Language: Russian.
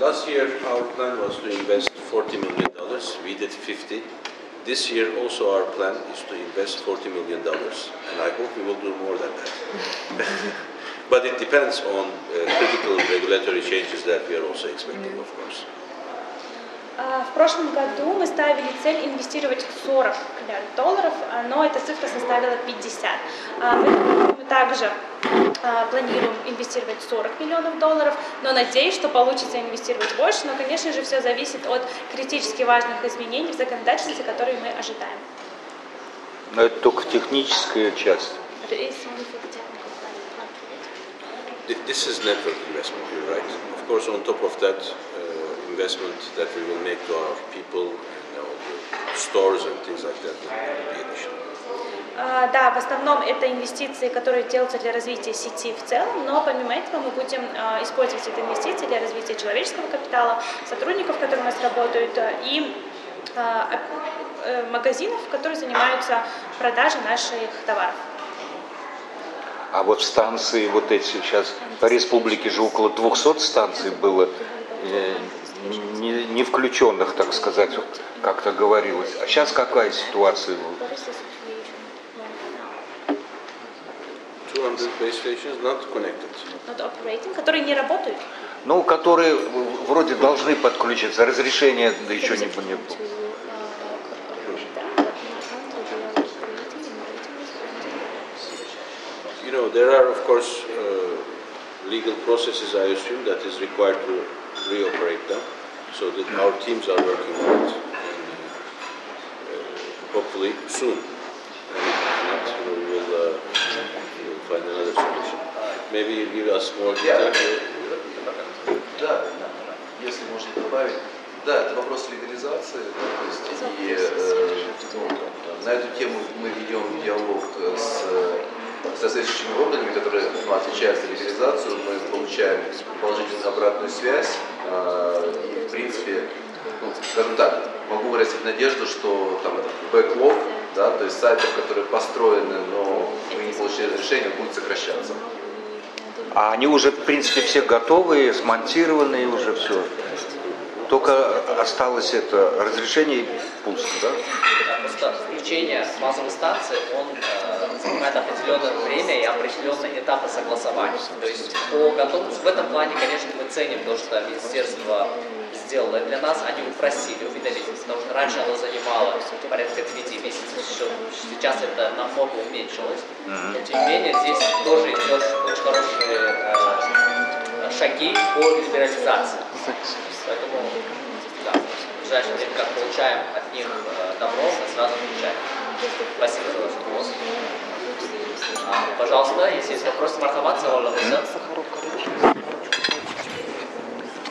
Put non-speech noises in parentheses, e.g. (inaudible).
Last year, our plan was to invest $40 million. We did 50. This year, also our plan is to invest $40 million, and I hope we will do more than that. (laughs) but it depends on uh, critical regulatory changes that we are also expecting, of course. А, В прошлом году мы ставили цель инвестировать 40 миллиардов долларов, а, но эта цифра составила 50. А, В этом году мы также планируем инвестировать 40 миллионов долларов, но надеюсь, что получится инвестировать больше, но, конечно же, все зависит от критически важных изменений в законодательстве, которые мы ожидаем. Но это только техническая часть. Th- This is network investment, you're right. Of course, on top of that, uh, investment that we will make to our people, you know, the stores and things like that will be additional. А, Да, в основном это инвестиции, которые делаются для развития сети в целом, но помимо этого мы будем а, использовать эти инвестиции для развития человеческого капитала, сотрудников, которые у нас работают, а, и а, э, магазинов, которые занимаются продажей наших товаров. А вот станции вот эти сейчас, по республике же около 200 станций было, э, не, не включенных, так сказать, как-то говорилось. А сейчас какая ситуация? 200 base stations not connected. Not operating, которые не работают. Ну, которые вроде должны подключиться, разрешения да еще не, не было. You know, there are, of course, uh, legal processes, I assume, that is required to reoperate them. So that our teams are working on it, and uh, hopefully soon. And if not, we will uh, we will find another solution. Maybe you give us more detail. Да, если можно добавить. Да, это вопрос легализации, да, то есть и э, ну, на эту тему мы ведем диалог с, с соответствующими органами, которые ну, отвечают за легализацию. Мы получаем положительную обратную связь э, и, в принципе, ну, скажем так, могу выразить надежду, что там бэклог, да, то есть сайтов, которые построены, но мы не получили разрешения, будет сокращаться. А они уже, в принципе, все готовые, смонтированные уже все. Только осталось это разрешение и пуск, да? Просто включение базовой станции, он э, занимает определенное время и определенные этапы согласования. То есть по готовности, в этом плане, конечно, мы ценим то, что министерство сделало для нас, они упросили уведомительность, потому что раньше оно занимало порядка 9 месяцев, сейчас это намного уменьшилось. Но тем не менее, здесь тоже идет очень хорошие э, шаги по либерализации. Поэтому, да, в ближайшее время, как получаем от них э, добро, мы сразу включаем. Спасибо за ваш вопрос. А, пожалуйста, если есть вопросы, мархабат, савалла,